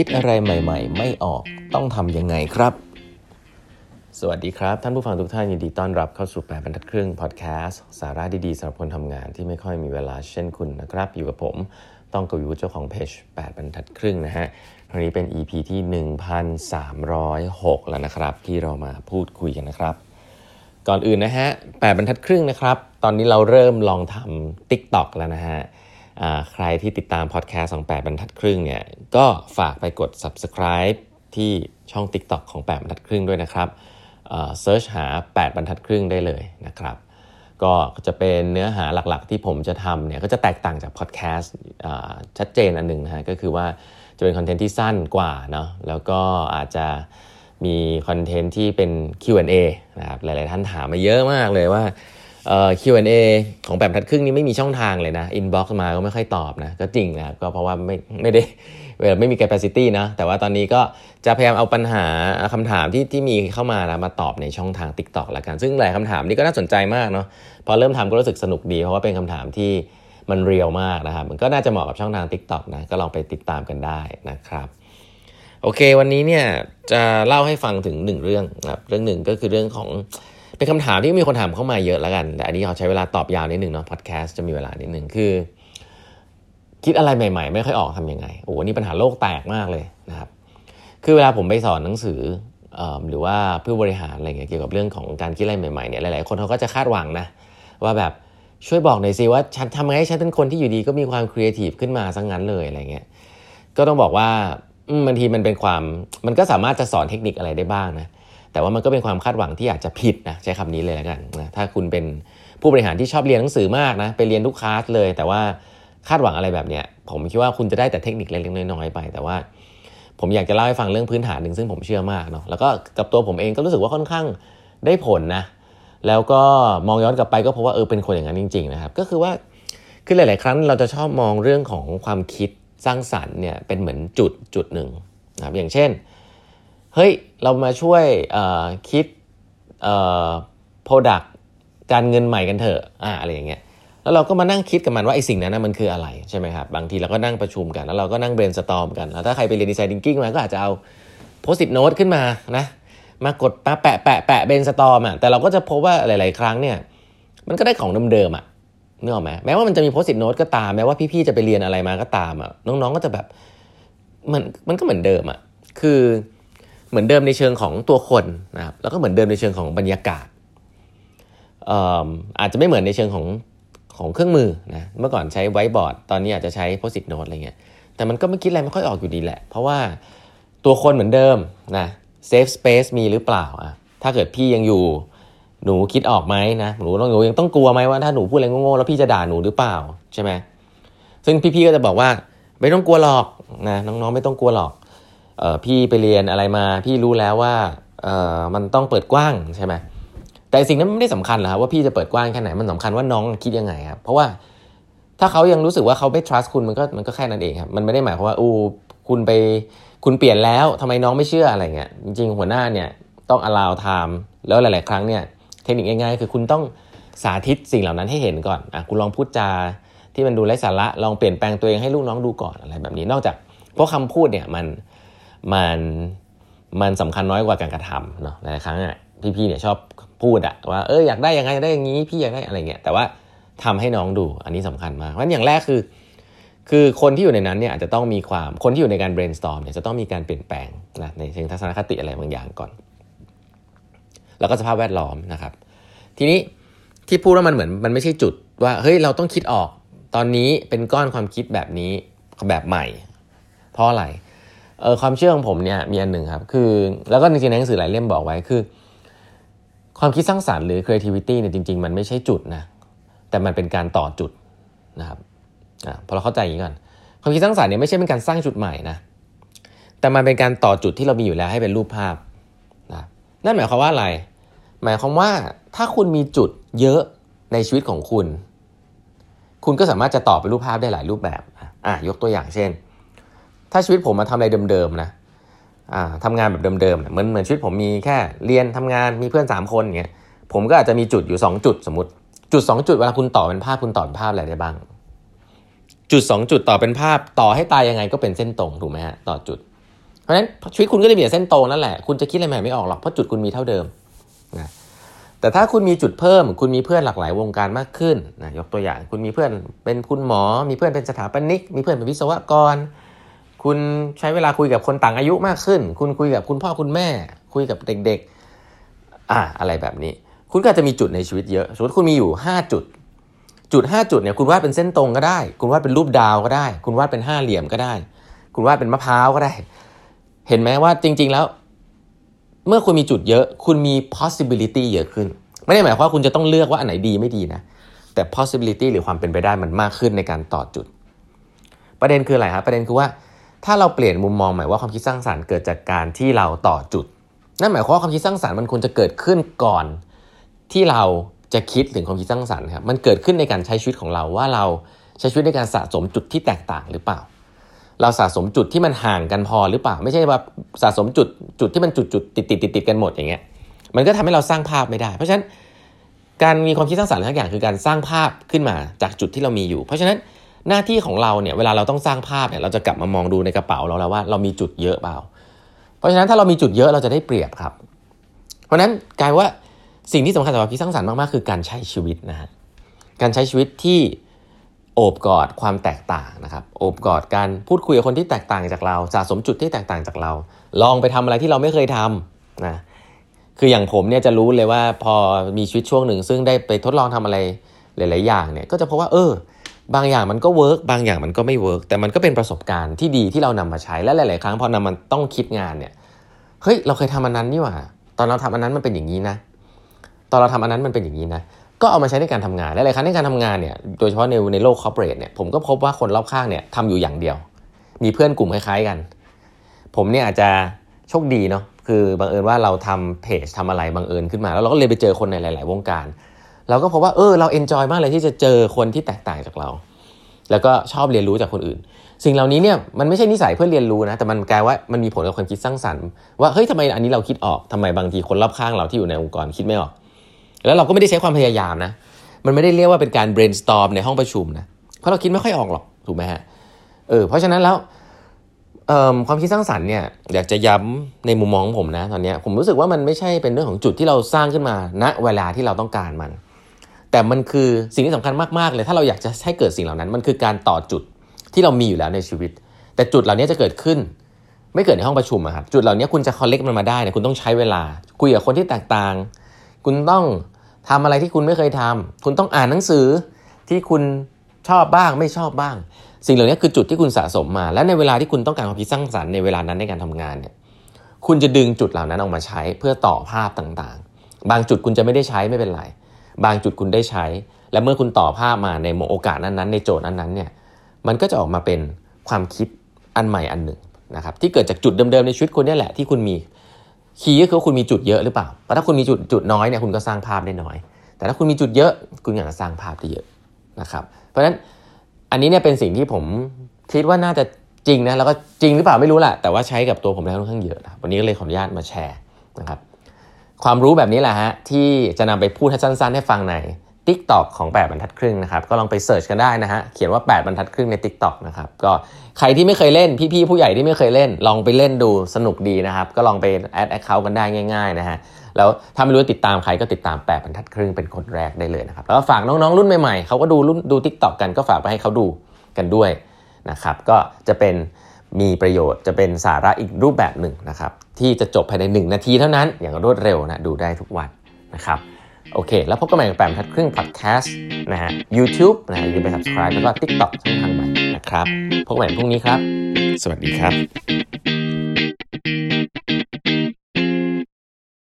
คิดอะไรใหม่ ๆ ไม่ออกต้องทำยังไงครับ สวัสดีครับ ท่านผู้ฟังทุกท่านยินดีต้อนรับเข้าสู่แปดบรรทัดครึ่งพอดแคสต์สาระดีๆสำหรับคนทำงานที่ไม่ค่อยมีเวลาเช่นคุณนะครับ อยู่กับผมต้องกวิวุฒิเจ้าของเพจ8บรรทัดครึ่งนะฮะวันนี้เป็น EP ที่ 1306 แล้วนะครับ ที่เรามาพูดคุยกันนะครับ ก่อนอื่นนะฮะ8บรรทัดครึ่งนะครับ ตอนนี้เราเริ่มลองทำ TikTok แล้วนะฮะ ใครที่ติดตามพอดแคสต์ของ8บรรทัดครึ่งเนี่ยก็ฝากไปกด subscribe ที่ช่อง TikTok ของ 8บรรทัดครึ่งด้วยนะครับ search หา 8 บรรทัดครึ่งได้เลยนะครับก็จะเป็นเนื้อหาหลักๆ ที่ผมจะทำเนี่ยก็จะแตกต่างจากพอดแคสต์ชัดเจนอันหนึ่งนะฮะก็คือว่าจะเป็นคอนเทนต์ที่สั้นกว่าเนาะแล้วก็อาจจะมีคอนเทนต์ที่เป็น Q&A นะครับหลายๆท่านถามมาเยอะมากเลยว่า เอ่อ Q&A ของแบบทัดครึ่งนี้ไม่มีช่องทางเลยนะ inbox มาก็ไม่ค่อยตอบนะ ก็จริงนะก็เพราะว่าไม่ไม่ได้เวลาไม่มี capacity นะ แต่ว่าตอนนี้ก็จะพยายามเอาปัญหาคำถามที่ที่มีเข้ามาแล้วมาตอบในช่องทาง TikTok ละกัน ซึ่งหลายคำถามนี้ก็น่าสนใจมากเนาะพอเริ่มทำก็รู้สึกสนุกดี เพราะว่าเป็นคำถามที่มันเรียลมากนะครับมันก็น่าจะเหมาะกับช่องทาง TikTok นะก็ลองไปติดตามกันได้นะครับโอเค วันนี้เนี่ยจะเล่าให้ฟังถึงหนึ่งเรื่องนะครับเรื่องหนึ่งก็คือเรื่องของ เป็นคำถามที่มีคนถามเข้ามาเยอะแล้วกัน แต่อันนี้เขาใช้เวลาตอบยาวนิดหนึ่งเนาะพอดแคสต์จะมีเวลานิดหนึ่งคือ คิดอะไรใหม่ ๆ ไม่ค่อยออกทํำยังไงโอ้โหนี่ปัญหาโลกแตกมากเลยนะครับ คือเวลาผมไปสอนหนังสือหรือว่าผู้บริหารอะไรเงี้ยเกี่ยวกับเรื่องของการคิดอะไรใหม่ๆเนี่ยหลาย ๆ คนเขาก็จะคาดหวังนะว่าแบบช่วยบอกหน่อยสิว่าฉันทำไงให้ฉันเป็นคนที่อยู่ดีก็มีความครีเอทีฟขึ้นมาซะงงั้นเลยอะไรเงี้ยก็ต้องบอกว่าบางทีมันเป็นความมันก็สามารถจะสอนเทคนิคอะไรได้บ้างนะ แต่ว่ามันก็เป็นความคาดหวังที่อาจจะผิดนะใช้คำนี้เลยแล้วกันนะถ้าคุณเป็นผู้บริหารที่ชอบเรียนหนังสือมากนะไปเรียนทุกคลาสเลย แต่ว่าคาดหวังอะไรแบบเนี้ยผมคิดว่าคุณจะได้แต่เทคนิคเล็กๆน้อยๆไป แต่ว่า ผมอยากจะเล่าให้ฟังเรื่องพื้นฐานหนึ่งซึ่งผมเชื่อมากเนาะแล้วก็กับตัวผมเองก็รู้สึกว่าค่อนข้างได้ผลนะแล้วก็มองย้อนกลับไปก็เพราะว่าเออเป็นคนอย่างนั้นจริง ๆ นะครับ ก็คือว่าคือหลาย ๆ ครั้งเราจะชอบมองเรื่องของความคิดสร้างสรรค์เนี่ยเป็นเหมือนจุดจุดหนึ่งนะครับอย่างเช่น เฮ้ยเรามาช่วยคิด product การเงินใหม่กันเถอะอ่าอะไรอย่างเงี้ยแล้วเราก็มานั่งคิดกับมันว่าไอ้สิ่งนั้นนะมันคืออะไรใช่ไหมครับบางทีเราก็นั่งประชุมกันแล้วเราก็นั่ง brainstorm กันแล้วถ้าใครไปเรียน design thinking มาก็อาจจะเอา Post-it note ขึ้นมานะมากดแปะแปะแปะแปะ brainstorm อะแต่เราก็จะพบว่าหลาย ๆ ครั้งเนี่ยมันก็ได้ของเดิมๆอะนึกออกไหมแม้ว่ามันจะมี Post-it note ก็ตามแม้ว่าพี่ ๆ จะไปเรียนอะไรมาก็ตามอะน้อง ๆ ก็จะแบบมันมันก็เหมือนเดิมอะคือ เหมือนเดิมในเชิงของตัวคนนะครับแล้วก็เหมือนเดิมในเชิงของบรรยากาศอาจจะไม่เหมือนในเชิงของของเครื่องมือนะเมื่อก่อนใช้ไวบอร์ดตอนนี้อาจจะใช้ Post-it note อะไรเงี้ยแต่มันก็ไม่คิดอะไรไม่ค่อยออกอยู่ดีแหละ เพราะว่าตัวคนเหมือนเดิมนะ safe space มีหรือเปล่าอะถ้าเกิดพี่ยังอยู่หนูคิดออกไหมนะหนูต้องหนูยังต้องกลัวไหมว่าถ้าหนูพูดอะไรโง่ๆแล้วพี่จะด่าหนูหรือเปล่าใช่ไหมซึ่งพี่ๆก็จะบอกว่า ไม่ต้องกลัวหรอกนะน้องๆไม่ต้องกลัวหรอก พี่ไปเรียนอะไรมาพี่รู้แล้วว่ามันต้องเปิดกว้างใช่ไหมแต่สิ่งนั้นไม่ได้สำคัญหรอกครับว่าพี่จะเปิดกว้างแค่ไหนมันสำคัญว่าน้องคิดยังไงครับเพราะว่าถ้าเขายังรู้สึกว่าเขาไม่ trust คุณมันก็มันก็แค่นั้นเองครับมันไม่ได้หมายความว่าอู้คุณไปคุณเปลี่ยนแล้วทำไมน้องไม่เชื่ออะไรเงี้ยจริงๆหัวหน้าเนี่ยต้อง allow time แล้วหลาย ๆ ครั้งเนี่ยเทคนิคง่ายๆคือคุณต้องสาธิตสิ่งเหล่านั้นให้เห็นก่อนอะคุณลองพูดจาที่มันดูไร้สาระลองเปลี่ยนแปลงตัวเองให้ลูกน้องดูก่อนอะไรแบบนี้นอกจากเพราะคำพูดเนี่ยมัน มันมันสำคัญน้อยกว่าการกระทำเนาะหลายครั้งอะพี่ๆเนี่ยชอบพูดอะว่าเอออยากได้ยังไงได้อย่างนี้พี่อยากได้อะไรเงี้ยแต่ว่าทำให้น้องดูอันนี้สำคัญมากเพราะอย่างแรกคือ คือคนที่อยู่ในนั้นเนี่ยอาจจะต้องมีความคนที่อยู่ในการ brainstorm เนี่ยจะต้องมีการเปลี่ยนแปลงนะในเชิงทัศนคติอะไรบางอย่างก่อน แล้วก็สภาพแวดล้อมนะครับ ทีนี้ที่พูดว่ามันเหมือนมันไม่ใช่จุดว่าเฮ้ยเราต้องคิดออก ตอนนี้เป็นก้อนความคิดแบบนี้แบบใหม่ เพราะอะไร เออความเชื่อของผมเนี่ยมีอันหนึ่งครับ คือแล้วก็จริงๆในหนังสือหลายเล่มบอกไว้คือ ความคิดสร้างสารรค์หรือ creativity เนี่ยจริง ๆ มันไม่ใช่จุดนะแต่มันเป็นการต่อจุดนะครับอ่าพอเราเข้าใจอย่างนี้ก่อนความคิดสร้างสารรค์เนี่ยไม่ใช่เป็นการสร้างจุดใหม่นะแต่มันเป็นการต่อจุดที่เรามีอยู่แล้วให้เป็นรูปภาพนะนั่นหมายความว่าอะไร หมายความว่าถ้าคุณมีจุดเยอะในชีวิตของคุณ คุณก็สามารถจะต่อเป็นรูปภาพได้หลายรูปแบบอะยกตัวอย่างเช่น ถ้าชีวิตผมมาทำอะไรเดิมๆนะอ่าทำงานแบบเดิมๆเหมือนเหมือนชีวิตผมมีแค่เรียนทำงานมีเพื่อน 3 คนอย่างเงี้ยผมก็อาจจะมีจุดอยู่ 2 จุดสมมติ จุด 2 จุดเวลาคุณต่อเป็นภาพคุณต่อเป็นภาพอะไรได้บ้าง จุด 2 จุดต่อเป็นภาพต่อให้ตายยังไงก็เป็นเส้นตรงถูกไหมฮะต่อจุด เพราะฉะนั้นชีวิตคุณก็จะมีแต่เส้นตรงนั่นแหละคุณจะคิดอะไรใหม่ไม่ออกหรอกเพราะจุดคุณมีเท่าเดิมนะแต่ถ้าคุณมีจุดเพิ่ม คุณมีเพื่อนหลากหลายวงการมากขึ้นนะยกตัวอย่างคุณมีเพื่อนเป็นคุณหมอ มีเพื่อนเป็นสถาปนิก มีเพื่อนเป็นวิศวกร คุณใช้เวลาคุยกับคนต่างอายุมากขึ้น คุณคุยกับคุณพ่อคุณแม่ คุยกับเด็กๆอ่าอะไรแบบนี้ คุณก็จะมีจุดในชีวิตเยอะสมมติคุณมีอยู่ 5 จุด จุด 5 จุดเนี่ยคุณวาดเป็นเส้นตรงก็ได้ คุณวาดเป็นรูปดาวก็ได้ คุณวาดเป็นห้าเหลี่ยมก็ได้ คุณวาดเป็นมะพร้าวก็ได้ เห็นไหมว่าจริง ๆแล้ว เมื่อคุณมีจุดเยอะ คุณมี possibility เยอะขึ้น ไม่ได้หมายความว่าคุณจะต้องเลือกว่าอันไหนดีไม่ดีนะแต่ possibility หรือความเป็นไปได้มันมากขึ้นในการต่อจุด ประเด็นคืออะไรครับประเด็นคือว่า ถ้าเราเปลี่ยนมุมมองใหม่ว่าความคิดสร้างสารรค์เกิดจากการที่เราต่อจุด นั่นหมายความว่าความคิดสร้างสารรค์มันควรจะเกิดขึ้นก่อนที่เราจะคิดถึงความคิดสร้างสรรค์ครับมันเกิดขึ้นในการใช้ชีวิตของเราว่าเราใช้ชีวิตในการสะสมจุดที่แตกต่างหรือเปล่า เราสะสมจุดที่มันห่างกันพอหรือเปล่า ไม่ใช่ว่าสะสมจุดจุดที่มันจุดจุดติดติดติดติดกันหมดอย่างเงี้ยมันก็ทำให้เราสร้างภาพไม่ได้ เพราะฉะนั้นการมีความคิดสร้างสรรค์ทุกอย่างคือการสร้างภาพขึ้นมาจากจุดที่เรามีอยู่ เพราะฉะนั้น หน้าที่ของเราเนี่ยเวลาเราต้องสร้างภาพเนี่ยเราจะกลับมามองดูในกระเป๋าเราแล้วว่าเรามีจุดเยอะเปล่า เพราะฉะนั้นถ้าเรามีจุดเยอะเราจะได้เปรียบครับ เพราะนั้นกลายว่าสิ่งที่สำคัญสำหรับคิดสร้างสรรค์มากๆคือการใช้ชีวิตนะฮะการใช้ชีวิตที่โอบกอดความแตกต่างนะครับโอบกอดการพูดคุยกับคนที่แตกต่างจากเราสะสมจุดที่แตกต่างจากเรา ลองไปทำอะไรที่เราไม่เคยทำนะคืออย่างผมเนี่ยจะรู้เลยว่าพอมีชีวิตช่วงหนึ่ง ซึ่งได้ไปทดลองทำอะไรหลาย ๆ อย่างเนี่ยก็จะพบว่าเออ บางอย่างมันก็ work บางอย่างมันก็ไม่ work แต่มันก็เป็นประสบการณ์ที่ดีที่เรานำมาใช้และหลาย ๆ ครั้งพอนำมันต้องคิดงานเนี่ยเฮ้ยเราเคยทำอันนั้นนี่หว่าตอนเราทำอันนั้นมันเป็นอย่างนี้นะ ตอนเราทำอันนั้นมันเป็นอย่างนี้นะก็เอามาใช้ในการทำงานและหลายครั้งในการทำงานเนี่ยโดยเฉพาะในในโลก corporate เนี่ยผมก็พบว่าคนรอบข้างเนี่ยทำอยู่อย่างเดียว มีเพื่อนกลุ่มคล้าย ๆ กัน ผมเนี่ยอาจจะโชคดีเนาะคือบังเอิญว่าเราทำเพจทำอะไรบังเอิญขึ้นมา แล้วเราก็เลยไปเจอคนในหลาย ๆ วงการ เราก็พบว่าเออเราเอนจอยมากเลยที่จะเจอคนที่แตกต่างจากเรา แล้วก็ชอบเรียนรู้จากคนอื่น สิ่งเหล่านี้เนี่ยมันไม่ใช่นิสัยเพื่อเรียนรู้นะแต่มันกลายว่ามันมีผลกับความคิดสร้างสรรค์ว่าเฮ้ยทำไมอันนี้เราคิดออกทำไมบางทีคนรอบข้างเราที่อยู่ในองค์กรคิดไม่ออก แล้วเราก็ไม่ได้ใช้ความพยายามนะมันไม่ได้เรียกว่าเป็นการ brainstorm ในห้องประชุมนะเพราะเราคิดไม่ค่อยออกหรอกถูกไหมฮะเออเพราะฉะนั้นแล้วความคิดสร้างสรรค์เนี่ยอยากจะย้ำในมุมมองของผมนะตอนนี้ผมรู้สึกว่ามันไม่ใช่เป็นเรื่องของจุดที่เราสร้างขึ้นมาณนะเวลาที่เราต้องการมัน แต่มันคือสิ่งที่สำคัญมากๆเลยถ้าเราอยากจะให้เกิดสิ่งเหล่านั้น มันคือการต่อจุดที่เรามีอยู่แล้วในชีวิต แต่จุดเหล่านี้จะเกิดขึ้น ไม่เกิดในห้องประชุมอะครับจุดเหล่านี้คุณจะ collect มันมาได้นี่ยคุณต้องใช้เวลา คุยกับคนที่แตกต่าง คุณต้องทำอะไรที่คุณไม่เคยทำคุณต้องอ่านหนังสือที่คุณชอบบ้างไม่ชอบบ้าง สิ่งเหล่านี้คือจุดที่คุณสะสมมา และในเวลาที่คุณต้องการความคิดสร้างสรรค์ในเวลานั้นในการทำงานเนี่ยคุณจะดึงจุดเหล่านั้นออกมาใช้เพื่อต่อภาพต่างๆ บางจุดคุณจะไม่ได้ใช้ไม่เป็นไร บางจุดคุณได้ใช้ และเมื่อคุณต่อภาพมาในโอกาสนั้นๆ ในโจทย์นั้นๆเนี่ยมันก็จะออกมาเป็นความคิดอันใหม่อันหนึ่งนะครับที่เกิดจากจุดเดิมๆในชีวิตคุณนี่แหละที่คุณมีคีย์ก็คือคุณมีจุดเยอะหรือเปล่าเพราะถ้าคุณมีจุดจุดน้อยเนี่ยคุณก็สร้างภาพได้น้อย แต่ถ้าคุณมีจุดเยอะคุณอยากจะสร้างภาพได้เยอะนะครับเพราะฉะนั้นอันนี้เนี่ยเป็นสิ่งที่ผมคิดว่าน่าจะจริงนะแล้วก็จริงหรือเปล่าไม่รู้แหละแต่ว่าใช้กับตัวผมแล้วค่อนข้างเยอะนะวันนี้ก็เลยขออนุญาตมาแชร์นะครับ ความรู้แบบนี้แหละฮะที่จะนำไปพูดให้สั้นๆ ให้ฟังใน Tik t o อกของ 8 บรรทัดครึ่งนะครับ ก็ลองไปเสิร์ชกันได้นะฮะเขียนว่า 8 บรรทัดครึ่งใน Tik t o อกนะครับก็ใครที่ไม่เคยเล่นพี่ๆผู้ใหญ่ที่ไม่เคยเล่น ลองไปเล่นดูสนุกดีนะครับ ก็ลองไปadd account กันได้ง่ายๆนะฮะแล้วถ้าไม่รู้ติดตามใครก็ติดตาม 8 บรรทัดครึ่งเป็นคนแรกได้เลยนะครับแล้วฝากน้องๆรุ่นใหม่ๆเขาก็ดูรุ่นดู TikTok กันก็ฝากไปให้เขาดูกันด้วยนะครับก็จะเป็น มีประโยชน์จะเป็นสาระอีกรูปแบบหนึ่งนะครับที่จะจบภายใน 1 นาทีเท่านั้นอย่างรวดเร็วนะดูได้ทุกวันนะครับโอเค แล้วพบกันใหม่กับ8 บรรทัดครึ่งพอดแคสต์นะฮะยูทูบนะอย่าลืมไป subscribe แล้วก็ TikTok ช่องทางใหม่นะครับ พบกันใหม่พรุ่งนี้ครับ สวัสดีครับ